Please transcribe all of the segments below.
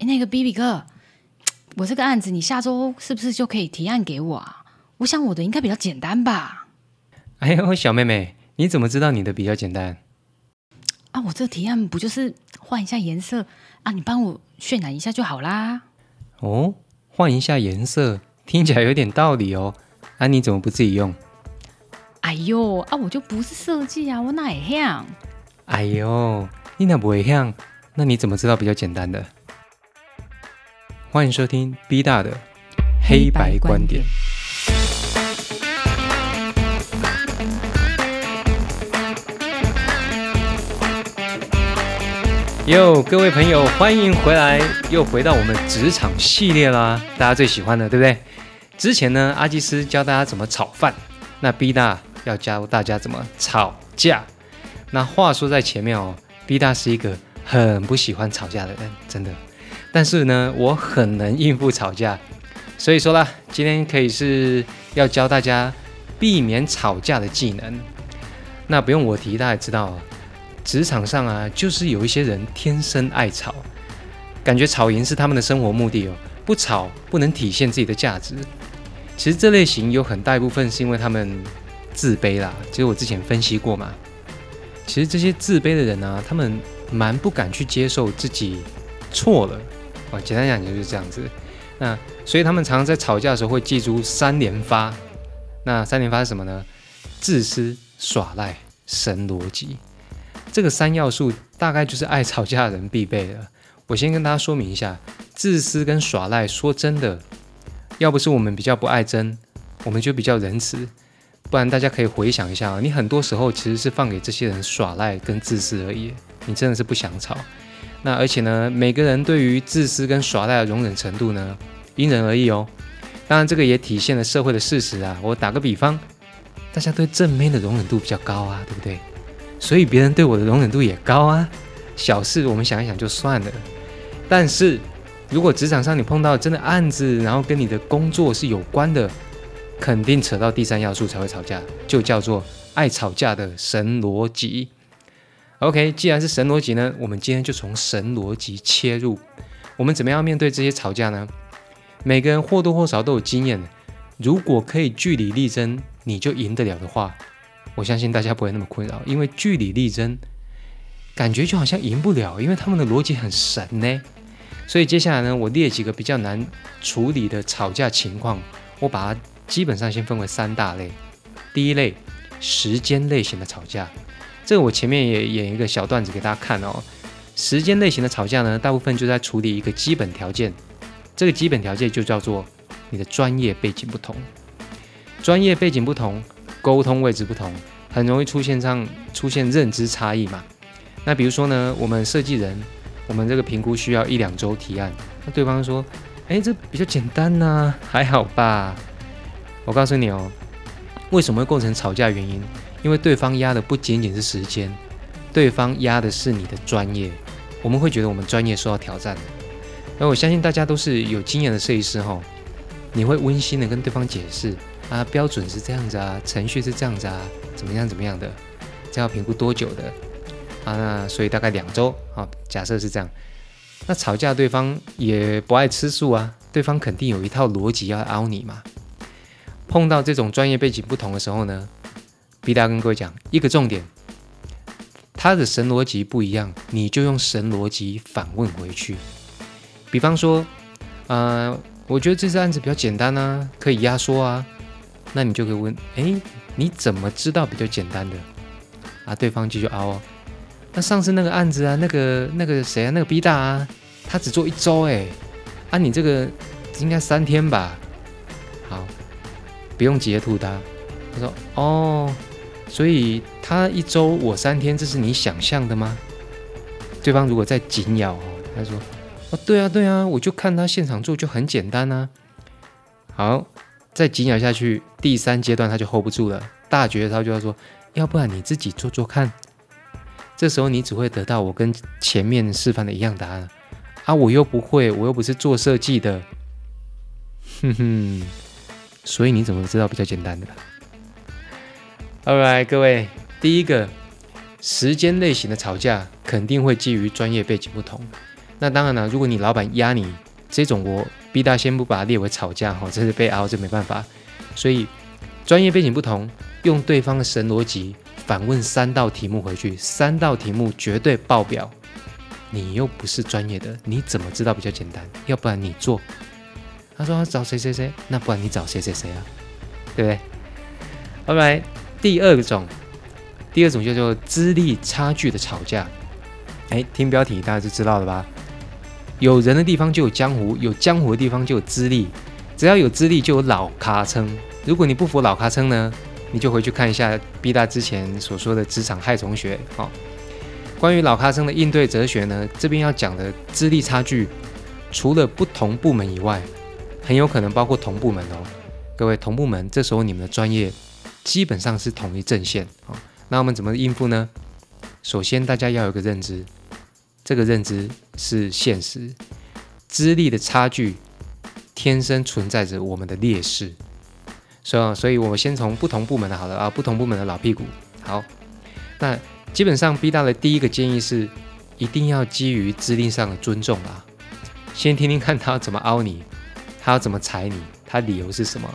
哎，那个 B B 哥，我这个案子你下周是不是就可以提案给我啊？我想我的应该比较简单吧。哎呦，小妹妹，你怎么知道你的比较简单？啊，我这个提案不就是换一下颜色啊？你帮我渲染一下就好啦。哦，换一下颜色，听起来有点道理哦。啊，你怎么不自己用？哎呦，啊，我就不是设计啊，我哪会像？哎呦，你哪不会像？那你怎么知道比较简单的？欢迎收听 B 大的黑白观点。哟，各位朋友，欢迎回来，又回到我们职场系列啦，大家最喜欢的，对不对？之前呢，阿基斯教大家怎么炒饭，那 B 大要教大家怎么吵架。那话说在前面哦，B 大是一个很不喜欢吵架的人，真的。但是呢，我很能应付吵架，所以说啦，今天可以是要教大家避免吵架的技能。那不用我提，大家知道。职场上啊，就是有一些人天生爱吵，感觉吵赢是他们的生活目的哦。不吵不能体现自己的价值。其实这类型有很大一部分是因为他们自卑啦。其实我之前分析过嘛。其实这些自卑的人呢，他们蛮不敢去接受自己错了。哦，简单讲就是这样子。那所以他们常常在吵架的时候会记住三连发。那三连发是什么呢？自私、耍赖、神逻辑。这个三要素大概就是爱吵架的人必备的。我先跟大家说明一下，自私跟耍赖。说真的，要不是我们比较不爱争，我们就比较仁慈。不然大家可以回想一下啊，你很多时候其实是放给这些人耍赖跟自私而已。你真的是不想吵。那而且呢，每个人对于自私跟耍赖的容忍程度呢，因人而异哦。当然，这个也体现了社会的事实啊。我打个比方，大家对正面的容忍度比较高啊，对不对？所以别人对我的容忍度也高啊，小事我们想一想就算了。但是如果职场上你碰到真的案子，然后跟你的工作是有关的，肯定扯到第三要素才会吵架，就叫做爱吵架的神逻辑。OK，既然是神逻辑呢，我们今天就从神逻辑切入。我们怎么样面对这些吵架呢？每个人或多或少都有经验的，如果可以据理力争，你就赢得了的话。我相信大家不会那么困扰，因为据理力争，感觉就好像赢不了，因为他们的逻辑很神呢。所以接下来呢，我列几个比较难处理的吵架情况，我把它基本上先分为三大类。第一类，时间类型的吵架，这个我前面也演一个小段子给大家看哦。时间类型的吵架呢，大部分就在处理一个基本条件，这个基本条件就叫做你的专业背景不同，专业背景不同。沟通位置不同，很容易出现上出现认知差异嘛。那比如说呢，我们设计人，我们这个评估需要一两周提案，那对方说，哎，这比较简单呐，还好吧。我告诉你哦，为什么会构成吵架原因？因为对方压的不仅仅是时间，对方压的是你的专业。我们会觉得我们专业受到挑战的。而我相信大家都是有经验的设计师哈，你会温馨的跟对方解释。啊，标准是这样子啊，程序是这样子啊，怎么样怎么样的？这要评估多久的？啊，那所以大概两周啊，假设是这样。那吵架对方也不爱吃素啊，对方肯定有一套逻辑要凹你嘛。碰到这种专业背景不同的时候呢，B 大跟各位讲一个重点，他的神逻辑不一样，你就用神逻辑反问回去。比方说，呃，我觉得这次案子比较简单啊，可以压缩啊。那你就可以问，哎，你怎么知道比较简单的？啊，对方继续凹。那上次那个案子啊，那个那个谁啊，那个 B 大啊，他只做一周哎，啊，你这个应该三天吧？好，不用截图他。他说，哦，所以他一周我三天，这是你想象的吗？对方如果再紧咬，他说，哦，对啊对啊，我就看他现场做就很简单啊。好。再紧咬下去，第三阶段他就 hold 不住了，大绝招就要说，要不然你自己做做看。这时候你只会得到我跟前面示范的一样答案啊，我又不会，我又不是做设计的，哼哼。所以你怎么知道比较简单的？Alright，各位，第一个时间类型的吵架肯定会基于专业背景不同。那当然了，如果你老板压你这种，我 B 大先不把它列为吵架哈，这是被熬，这没办法。所以专业背景不同，用对方的神逻辑反问三道题目回去，三道题目绝对爆表。你又不是专业的，你怎么知道比较简单？要不然你做。他说找谁谁谁，那不然你找谁谁谁啊？对不对？？Alright 第二种，第二种叫做资历差距的吵架。哎，听标题大家就知道了吧？有人的地方就有江湖，有江湖的地方就有资历。只要有资历就有老咖称。如果你不服老咖称呢，你就回去看一下 B 大之前所说的职场害虫学。好，关于老咖称的应对哲学呢，这边要讲的资历差距，除了不同部门以外。很有可能包括同部门哦，各位同部门，这时候你们的专业基本上是统一阵线啊。那我们怎么应付呢？首先，大家要有个认知，这个认知是现实，资历的差距天生存在着我们的劣势。所以，所以我们先从不同部门的好了啊，不同部门的老屁股。好，那基本上 B 大的第一个建议是，一定要基于资历上的尊重啊，先听听看他怎么凹你。他要怎么踩你？他理由是什么？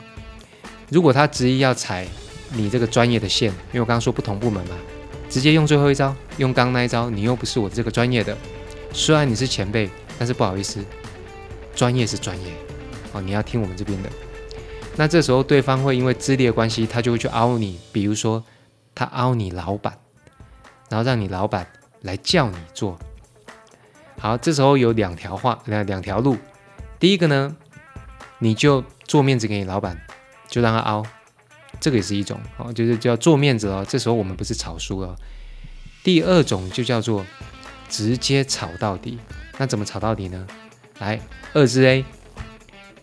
如果他执意要踩你这个专业的线，因为我刚刚说不同部门嘛，直接用最后一招，用刚那一招，你又不是我这个专业的，虽然你是前辈，但是不好意思，专业是专业，哦，你要听我们这边的。那这时候对方会因为资历的关系，他就会去凹你，比如说他凹你老板，然后让你老板来叫你做。好，这时候有两条话，两两条路，第一个呢。你就做面子给你老板，就让他凹，这个也是一种哦，就是叫做面子哦。这时候我们不是炒输了。第二种就叫做直接炒到底。那怎么炒到底呢？来，二之 A，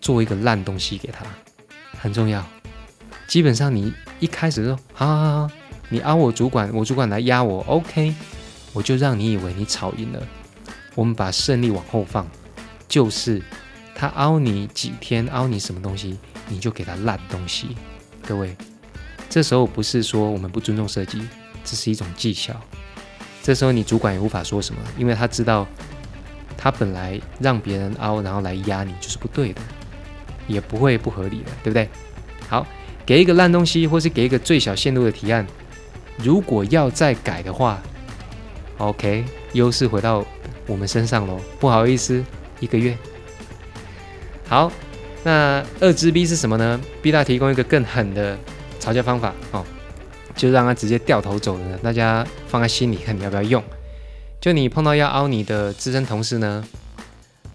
做一个烂东西给他，很重要。基本上你一开始说，好好好，你凹我主管，我主管来压我，OK，我就让你以为你炒赢了。我们把胜利往后放，就是。他凹你几天，凹你什么东西，你就给他烂东西。各位，这时候不是说我们不尊重设计，这是一种技巧。这时候你主管也无法说什么，因为他知道他本来让别人凹，然后来压你就是不对的，也不会不合理的，对不对？好，给一个烂东西，或是给一个最小限度的提案，如果要再改的话，OK，优势回到我们身上喽。不好意思，一个月。好，那二支 B 是什么呢？B 大提供一个更狠的吵架方法哦，就让他直接掉头走的，大家放在心里看你要不要用。就你碰到要凹你的资深同事呢，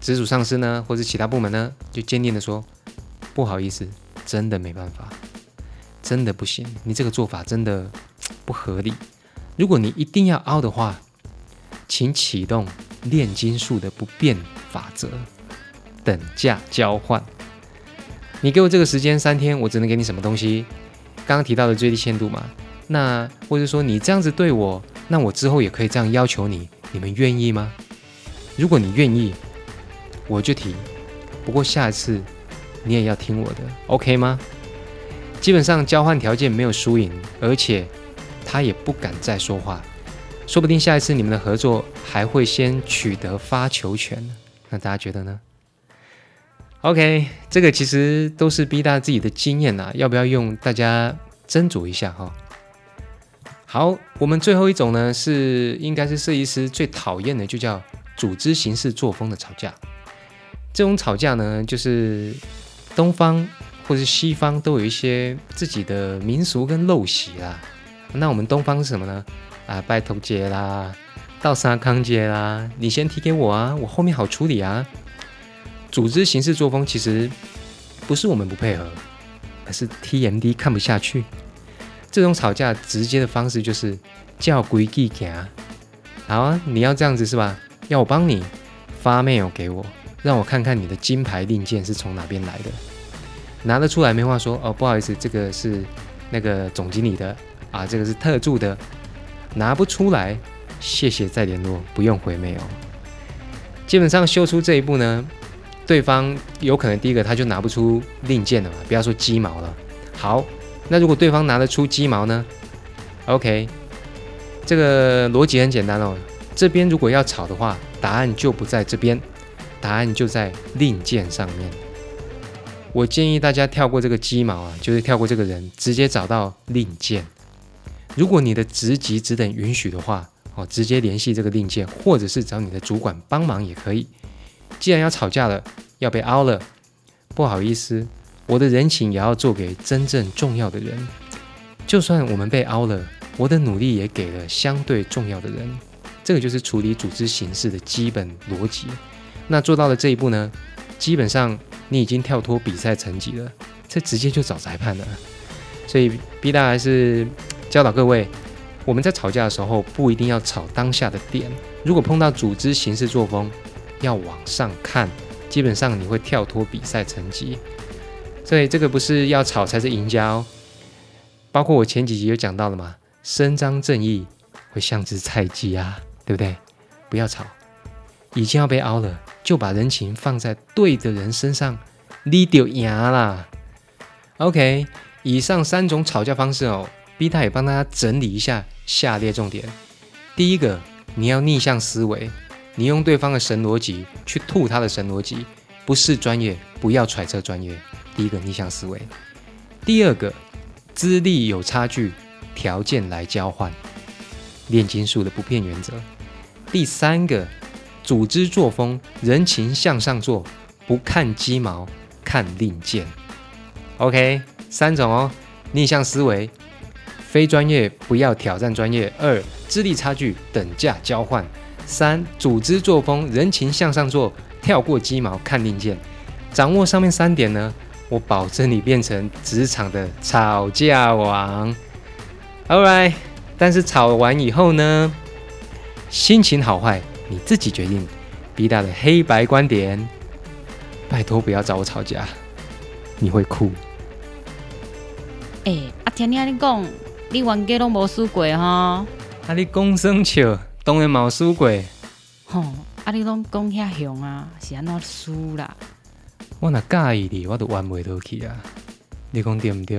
直属上司呢，或者其他部门呢，就坚定的说，不好意思，真的没办法，真的不行，你这个做法真的不合理。如果你一定要凹的话，请启动炼金术的不变法则。等价交换，你给我这个时间三天，我只能给你什么东西？刚刚提到的最低限度嘛，那或者说你这样子对我，那我之后也可以这样要求你，你们愿意吗？如果你愿意，我就提。不过下一次你也要听我的，OK 吗？基本上交换条件没有输赢，而且他也不敢再说话，说不定下一次你们的合作还会先取得发球权那大家觉得呢？OK，这个其实都是 B 大自己的经验呐，要不要用？大家斟酌一下哈。好，我们最后一种呢，是应该是设计师最讨厌的，就叫组织形式作风的吵架。这种吵架呢，就是东方或是西方都有一些自己的民俗跟陋习啦。那我们东方是什么呢？啊，拜头节啦，到沙康节啦，你先提给我啊，我后面好处理啊。组织形式作风其实不是我们不配合，而是 TMD 看不下去。这种吵架直接的方式就是叫规矩行。好啊，你要这样子是吧？要我帮你发 mail 给我，让我看看你的金牌令箭是从哪边来的，拿得出来没话说哦。不好意思，这个是那个总经理的啊，这个是特助的，拿不出来，谢谢再联络，不用回 mail。基本上修出这一步呢。对方有可能第一个他就拿不出令箭了嘛，不要说鸡毛了。好，那如果对方拿得出鸡毛呢？OK，这个逻辑很简单哦。这边如果要吵的话，答案就不在这边，答案就在令箭上面。我建议大家跳过这个鸡毛啊，就是跳过这个人，直接找到令箭。如果你的职级只等允许的话，哦，直接联系这个令箭，或者是找你的主管帮忙也可以。既然要吵架了，要被凹了，不好意思，我的人情也要做给真正重要的人。就算我们被凹了，我的努力也给了相对重要的人。这个就是处理组织形式的基本逻辑。那做到了这一步呢，基本上你已经跳脱比赛层级了，这直接就找裁判了。所以 B 大还是教导各位，我们在吵架的时候不一定要吵当下的点，如果碰到组织形式作风，要往上看，基本上你会跳脱比赛成绩。所以这个不是要吵才是赢家哦。包括我前几集有讲到了嘛，伸张正义会像只菜鸡啊。对不对？不要吵，已经要被凹了，就把人情放在对的人身上，你就赢啦。OK，以上三种吵架方式哦，B 大也帮大家整理一下下列重点。第一个，你要逆向思维，你用对方的神逻辑去吐他的神逻辑，不是专业，不要揣测专业。第一个逆向思维。第二个，资历有差距，条件来交换，炼金术的不变原则。第三个，组织作风，人情向上做，不看鸡毛，看令箭。OK，三种哦，逆向思维，非专业不要挑战专业。二，资历差距等价交换。三，组织作风，人情向上做，跳过鸡毛，看令箭。掌握上面三点呢，我保证你变成职场的吵架王。All right，但是吵完以后呢？心情好坏你自己决定。B 大的黑白观点，拜托不要找我吵架，你会哭。哎，阿听你安尼讲，你冤家拢无输过哈？啊，你讲生笑，当然冇输过。吼，啊，你拢讲遐凶啊，是安怎输啦？我若介意你，我都玩袂落去啊。你讲对毋对？